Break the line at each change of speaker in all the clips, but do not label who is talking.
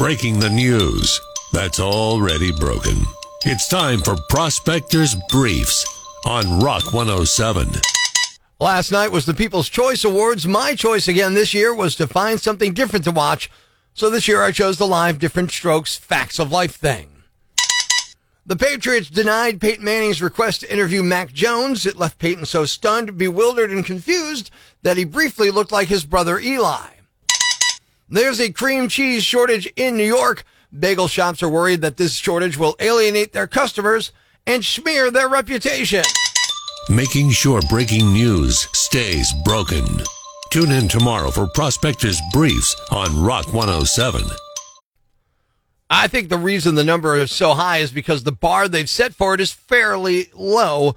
breaking the news that's already broken. It's time for Prospectors Briefs on Rock 107.
Last night was the People's Choice Awards. My choice again this year was to find something different to watch. So this year I chose the live Different Strokes Facts of Life thing. The Patriots denied Peyton Manning's request to interview Mac Jones. It left Peyton so stunned, bewildered, and confused that he briefly looked like his brother Eli. There's a cream cheese shortage in New York. Bagel shops are worried that this shortage will alienate their customers and smear their reputation.
Making sure breaking news stays broken. Tune in tomorrow for Prospectors Briefs on Rock 107.
I think the reason the number is so high is because the bar they've set for it is fairly low.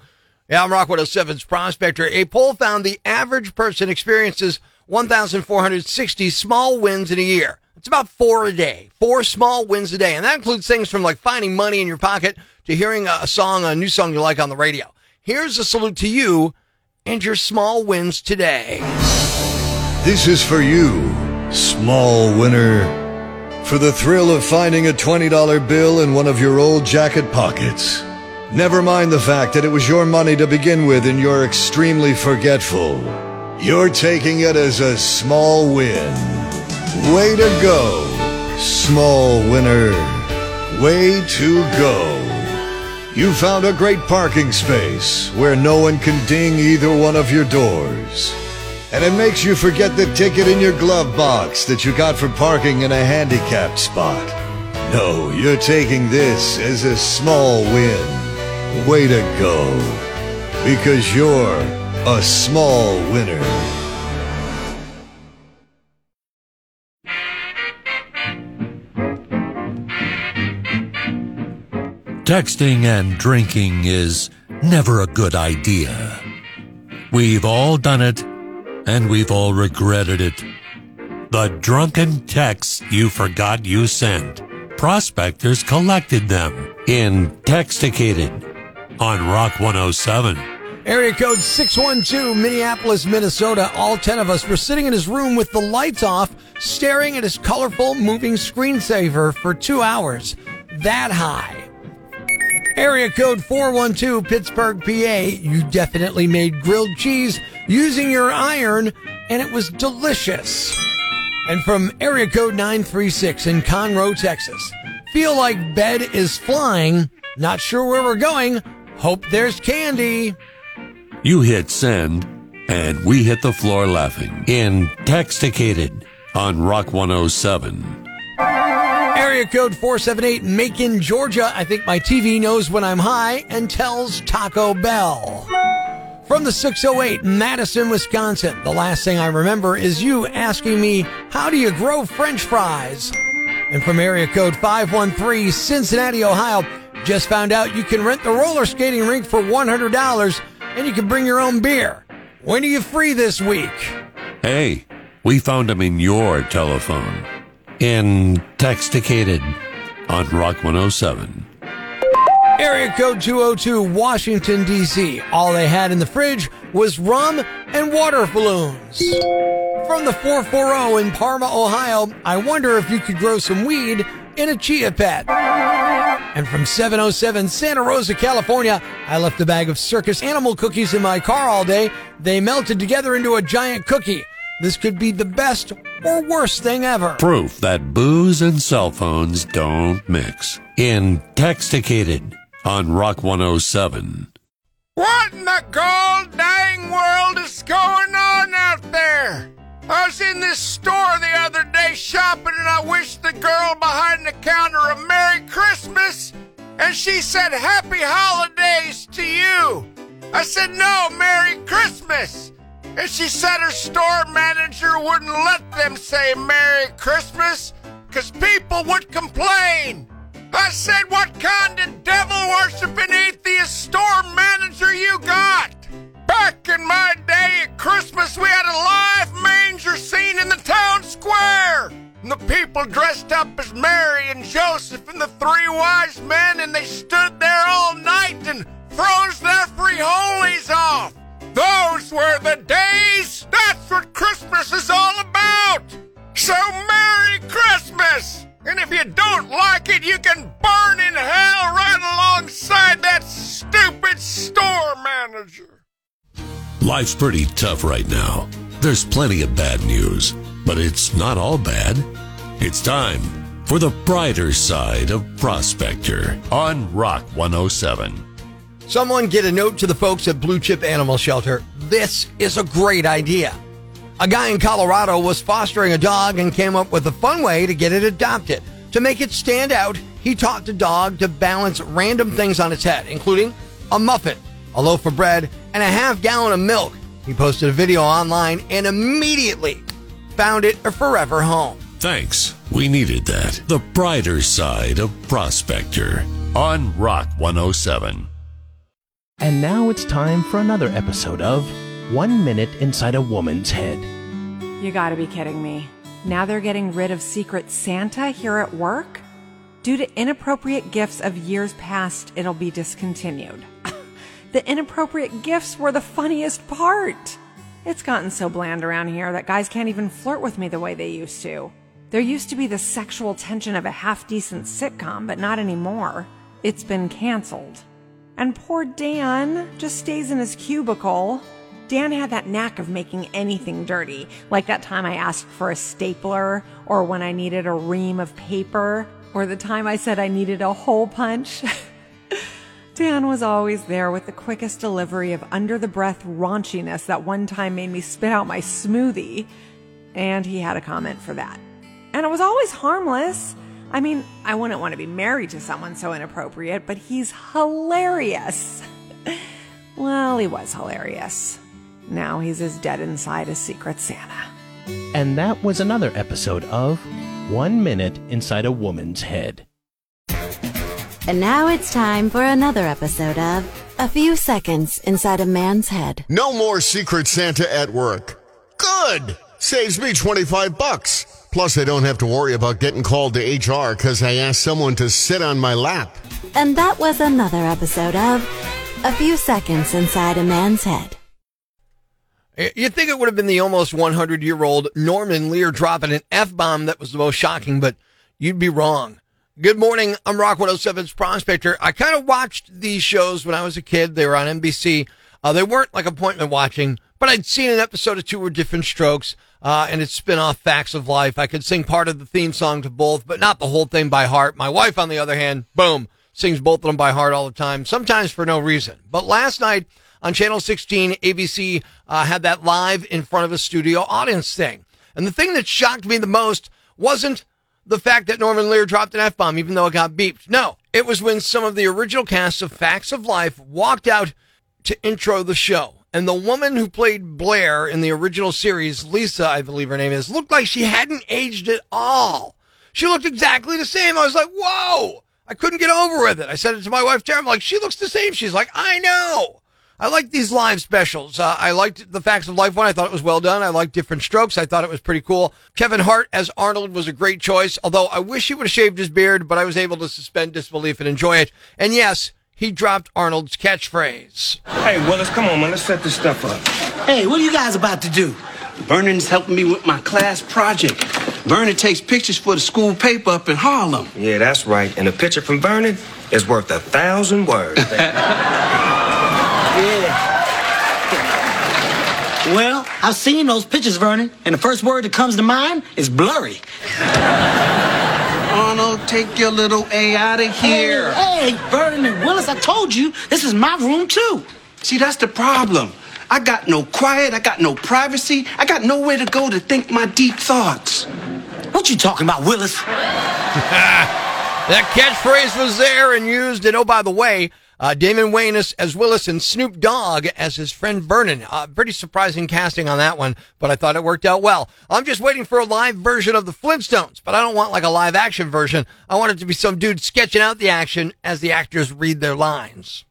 Yeah, I'm Rock 107's Prospector. A poll found the average person experiences 1,460 small wins in a year. It's about four a day, four small wins a day. And that includes things from like finding money in your pocket to hearing a song, a new song you like on the radio. Here's a salute to you and your small wins today.
This is for you, small winner. For the thrill of finding a $20 bill in one of your old jacket pockets. Never mind the fact that it was your money to begin with and you're extremely forgetful. You're taking it as a small win. Way to go, small winner. Way to go. You found a great parking space where no one can ding either one of your doors. And it makes you forget the ticket in your glove box that you got for parking in a handicapped spot. No, you're taking this as a small win. Way to go. Because you're a small winner.
Texting and drinking is never a good idea. We've all done it, and we've all regretted it. The drunken texts you forgot you sent. Prospectors collected them in Texticated on Rock 107.
Area code 612, Minneapolis, Minnesota. All 10 of us were sitting in his room with the lights off, staring at his colorful moving screensaver for two hours. That high. Area code 412, Pittsburgh, PA. You definitely made grilled cheese using your iron, and it was delicious. And from area code 936 in Conroe, Texas. Feel like bed is flying. Not sure where we're going. Hope there's candy.
You hit send, and we hit the floor laughing in Texticated on Rock 107.
Area code 478, Macon, Georgia. I think my TV knows when I'm high and tells Taco Bell. From the 608, Madison, Wisconsin. The last thing I remember is you asking me, how do you grow french fries? And from area code 513, Cincinnati, Ohio. Just found out you can rent the roller skating rink for $100 and you can bring your own beer. When are you free this week?
Hey, we found them in your telephone. In Texticated on Rock 107.
Area code 202, Washington, D.C. All they had in the fridge was rum and water balloons. From the 440 in Parma, Ohio, I wonder if you could grow some weed in a chia pet. And from 707 Santa Rosa, California, I left a bag of circus animal cookies in my car all day. They melted together into a giant cookie. This could be the best or worst thing ever.
Proof that booze and cell phones don't mix. Intoxicated on Rock 107.
What in the gold dang world is going on out there? I was in this store the other day shopping and I wished the girl behind the counter a Merry Christmas and she said Happy Holidays to you. I said no, Merry Christmas. And she said her store manager wouldn't let them say Merry Christmas because people would complain. I said, What kind of devil worshiping atheist store manager you got? Back in my day at Christmas, we had a live manger scene in the town square. And the people dressed up as Mary and Joseph and the three wise men, and they stood there all night and froze their free holies off. Those were the days. That's what Christmas is all about. So Merry Christmas! And if you don't like it, you can burn in hell right alongside that stupid store manager.
Life's pretty tough right now. There's plenty of bad news, but it's not all bad. It's time for the brighter side of Prospector on Rock 107.
Someone get a note to the folks at Blue Chip Animal Shelter. This is a great idea. A guy in Colorado was fostering a dog and came up with a fun way to get it adopted. To make it stand out, he taught the dog to balance random things on its head, including a muffin, a loaf of bread, and a half gallon of milk. He posted a video online and immediately found it a forever home.
Thanks. We needed that. The brighter side of Prospector on Rock 107.
And now it's time for another episode of One Minute Inside a Woman's Head.
You gotta be kidding me. Now they're getting rid of Secret Santa here at work? Due to inappropriate gifts of years past, it'll be discontinued. The inappropriate gifts were the funniest part. It's gotten so bland around here that guys can't even flirt with me the way they used to. There used to be the sexual tension of a half decent sitcom, but not anymore. It's been canceled. And poor Dan just stays in his cubicle. Dan had that knack of making anything dirty, like that time I asked for a stapler, or when I needed a ream of paper, or the time I said I needed a hole punch. Dan was always there with the quickest delivery of under the breath raunchiness that one time made me spit out my smoothie. And he had a comment for that. And it was always harmless. I mean, I wouldn't want to be married to someone so inappropriate, but he's hilarious. well, he was hilarious. Now he's as dead inside as Secret Santa.
And that was another episode of One Minute Inside a Woman's Head.
And now it's time for another episode of A Few Seconds Inside a Man's Head.
No more Secret Santa at work. Good! Saves me 25 bucks. Plus, I don't have to worry about getting called to HR because I asked someone to sit on my lap.
And that was another episode of A Few Seconds Inside a Man's Head.
You'd think it would have been the almost 100 year old Norman Lear dropping an F bomb that was the most shocking, but you'd be wrong. Good morning. I'm Rock 107's Prospector. I kind of watched these shows when I was a kid. They were on NBC. Uh, they weren't like appointment watching, but I'd seen an episode or two with different strokes, uh, and its spin-off Facts of Life. I could sing part of the theme song to both, but not the whole thing by heart. My wife, on the other hand, boom, sings both of them by heart all the time, sometimes for no reason. But last night on Channel 16, ABC uh, had that live in front of a studio audience thing. And the thing that shocked me the most wasn't the fact that Norman Lear dropped an F bomb, even though it got beeped. No, it was when some of the original cast of Facts of Life walked out to intro the show. And the woman who played Blair in the original series, Lisa, I believe her name is, looked like she hadn't aged at all. She looked exactly the same. I was like, whoa! I couldn't get over with it. I said it to my wife, Tara. I'm like, she looks the same. She's like, I know. I like these live specials. Uh, I liked the Facts of Life one. I thought it was well done. I liked Different Strokes. I thought it was pretty cool. Kevin Hart as Arnold was a great choice, although I wish he would have shaved his beard, but I was able to suspend disbelief and enjoy it. And yes, he dropped Arnold's catchphrase.
Hey, Willis, come on, man. Let's set this stuff up.
Hey, what are you guys about to do? Vernon's helping me with my class project. Vernon takes pictures for the school paper up in Harlem.
Yeah, that's right. And a picture from Vernon is worth a thousand words.
Yeah. Well, I've seen those pictures, Vernon, and the first word that comes to mind is blurry. Arnold, take your little A out of here. Hey, hey, Vernon and Willis, I told you, this is my room too.
See, that's the problem. I got no quiet, I got no privacy, I got nowhere to go to think my deep thoughts.
What you talking about, Willis?
That catchphrase was there and used. And oh, by the way, uh, Damon Wayans as Willis and Snoop Dogg as his friend Vernon. Uh, pretty surprising casting on that one, but I thought it worked out well. I'm just waiting for a live version of the Flintstones, but I don't want like a live action version. I want it to be some dude sketching out the action as the actors read their lines.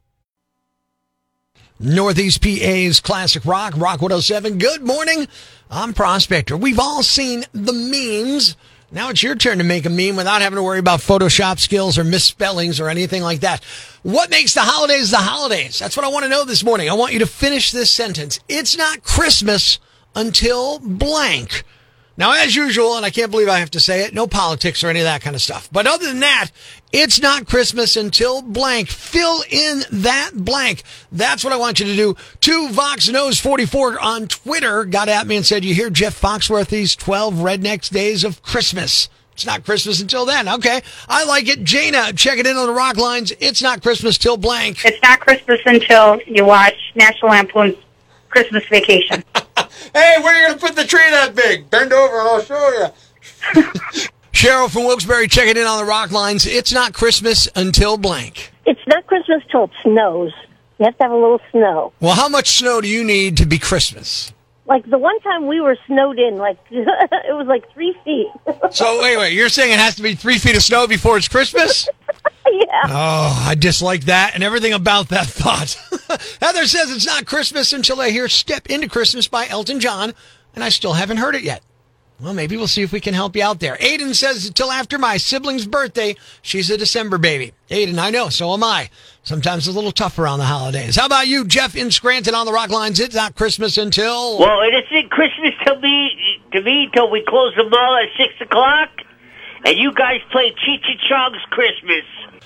Northeast PA's classic rock, Rock 107. Good morning. I'm Prospector. We've all seen the memes. Now it's your turn to make a meme without having to worry about Photoshop skills or misspellings or anything like that. What makes the holidays the holidays? That's what I want to know this morning. I want you to finish this sentence. It's not Christmas until blank. Now, as usual, and I can't believe I have to say it, no politics or any of that kind of stuff. But other than that, it's not Christmas until blank. Fill in that blank. That's what I want you to do. Two Vox Knows 44 on Twitter got at me and said, you hear Jeff Foxworthy's 12 Rednecks Days of Christmas. It's not Christmas until then. Okay. I like it. Jaina, check it in on the rock lines. It's not Christmas till blank.
It's not Christmas until you watch National Lampoon's Christmas Vacation.
Hey, where are you going to put the tree that big? Bend over and I'll show you.
Cheryl from Wilkes-Barre checking in on the rock lines. It's not Christmas until blank.
It's not Christmas till it snows. You have to have a little snow.
Well, how much snow do you need to be Christmas?
Like the one time we were snowed in, like it was like three feet.
So wait, wait, you're saying it has to be three feet of snow before it's Christmas?
yeah.
Oh, I dislike that and everything about that thought. Heather says it's not Christmas until I hear Step Into Christmas by Elton John, and I still haven't heard it yet. Well, maybe we'll see if we can help you out there. Aiden says until after my sibling's birthday. She's a December baby. Aiden, I know, so am I. Sometimes it's a little tough around the holidays. How about you, Jeff in Scranton on the Rock Lines? It's not Christmas until.
Well, it isn't Christmas to me, to me till we close the mall at 6 o'clock, and you guys play Cheech and Chong's Christmas.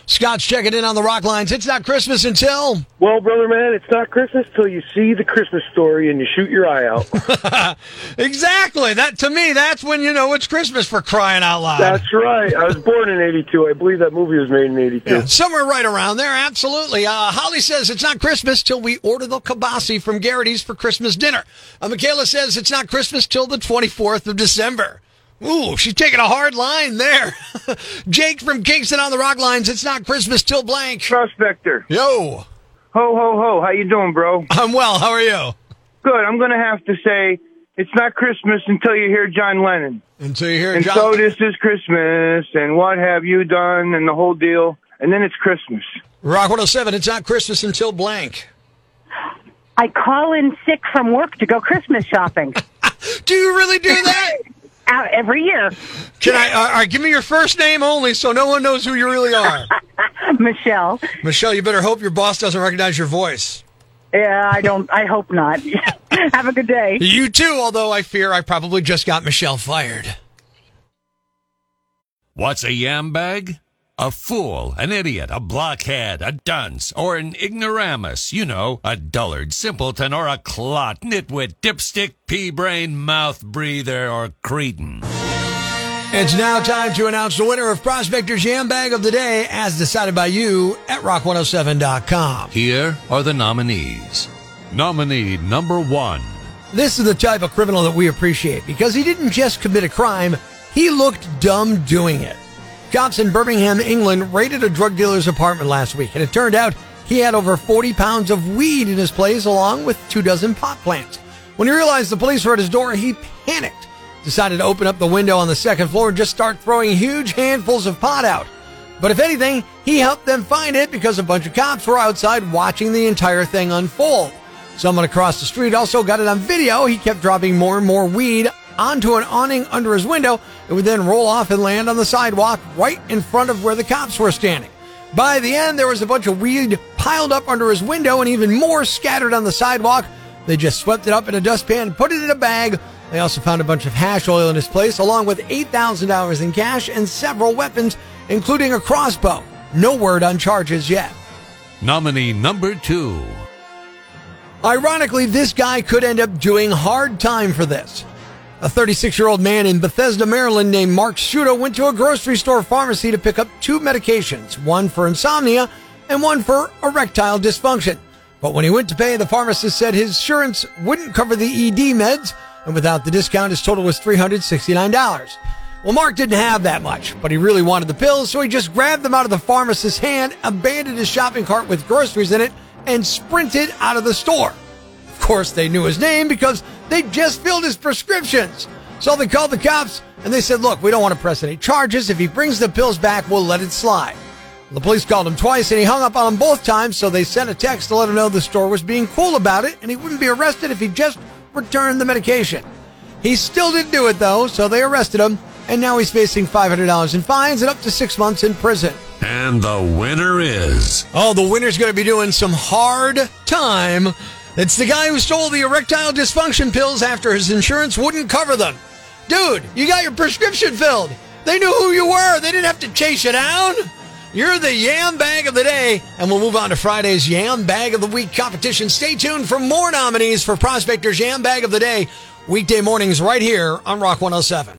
Scott's checking in on the Rock Lines. It's not Christmas until.
Well, brother man, it's not Christmas till you see the Christmas story and you shoot your eye out.
exactly. That to me, that's when you know it's Christmas for crying out loud.
That's right. I was born in '82. I believe that movie was made in '82.
Yeah, somewhere right around there, absolutely. Uh, Holly says it's not Christmas till we order the kibasi from Garrity's for Christmas dinner. Uh, Michaela says it's not Christmas till the 24th of December. Ooh, she's taking a hard line there. Jake from Kingston on the Rock Lines. It's not Christmas till blank.
Prospector.
Yo.
Ho ho ho! How you doing, bro?
I'm well. How are you?
Good. I'm gonna have to say it's not Christmas until you hear John Lennon.
Until you hear John
and
John.
so this is Christmas, and what have you done, and the whole deal, and then it's Christmas.
Rock 107. It's not Christmas until blank.
I call in sick from work to go Christmas shopping.
do you really do that?
Out every year.
Can I? Uh, all right, give me your first name only, so no one knows who you really are.
Michelle.
Michelle, you better hope your boss doesn't recognize your voice.
Yeah, I don't. I hope not. Have a good day.
You too. Although I fear I probably just got Michelle fired.
What's a yam bag? A fool, an idiot, a blockhead, a dunce, or an ignoramus. You know, a dullard, simpleton, or a clot, nitwit, dipstick, pea brain, mouth breather, or cretin.
It's now time to announce the winner of Prospector's Yam Bag of the Day as decided by you at rock107.com.
Here are the nominees. Nominee number one.
This is the type of criminal that we appreciate because he didn't just commit a crime, he looked dumb doing it. Cops in Birmingham, England raided a drug dealer's apartment last week, and it turned out he had over 40 pounds of weed in his place along with two dozen pot plants. When he realized the police were at his door, he panicked, decided to open up the window on the second floor and just start throwing huge handfuls of pot out. But if anything, he helped them find it because a bunch of cops were outside watching the entire thing unfold. Someone across the street also got it on video. He kept dropping more and more weed onto an awning under his window. It would then roll off and land on the sidewalk right in front of where the cops were standing. By the end, there was a bunch of weed piled up under his window and even more scattered on the sidewalk. They just swept it up in a dustpan, and put it in a bag. They also found a bunch of hash oil in his place, along with $8,000 in cash and several weapons, including a crossbow. No word on charges yet.
Nominee number two.
Ironically, this guy could end up doing hard time for this. A 36 year old man in Bethesda, Maryland named Mark Shuda went to a grocery store pharmacy to pick up two medications, one for insomnia and one for erectile dysfunction. But when he went to pay, the pharmacist said his insurance wouldn't cover the ED meds, and without the discount, his total was $369. Well, Mark didn't have that much, but he really wanted the pills, so he just grabbed them out of the pharmacist's hand, abandoned his shopping cart with groceries in it, and sprinted out of the store. Of course, they knew his name because they just filled his prescriptions. So they called the cops and they said, Look, we don't want to press any charges. If he brings the pills back, we'll let it slide. The police called him twice and he hung up on them both times, so they sent a text to let him know the store was being cool about it and he wouldn't be arrested if he just returned the medication. He still didn't do it though, so they arrested him and now he's facing $500 in fines and up to six months in prison.
And the winner is.
Oh, the winner's going to be doing some hard time. It's the guy who stole the erectile dysfunction pills after his insurance wouldn't cover them. Dude, you got your prescription filled. They knew who you were. They didn't have to chase you down. You're the Yam Bag of the Day. And we'll move on to Friday's Yam Bag of the Week competition. Stay tuned for more nominees for Prospector's Yam Bag of the Day. Weekday mornings right here on Rock 107.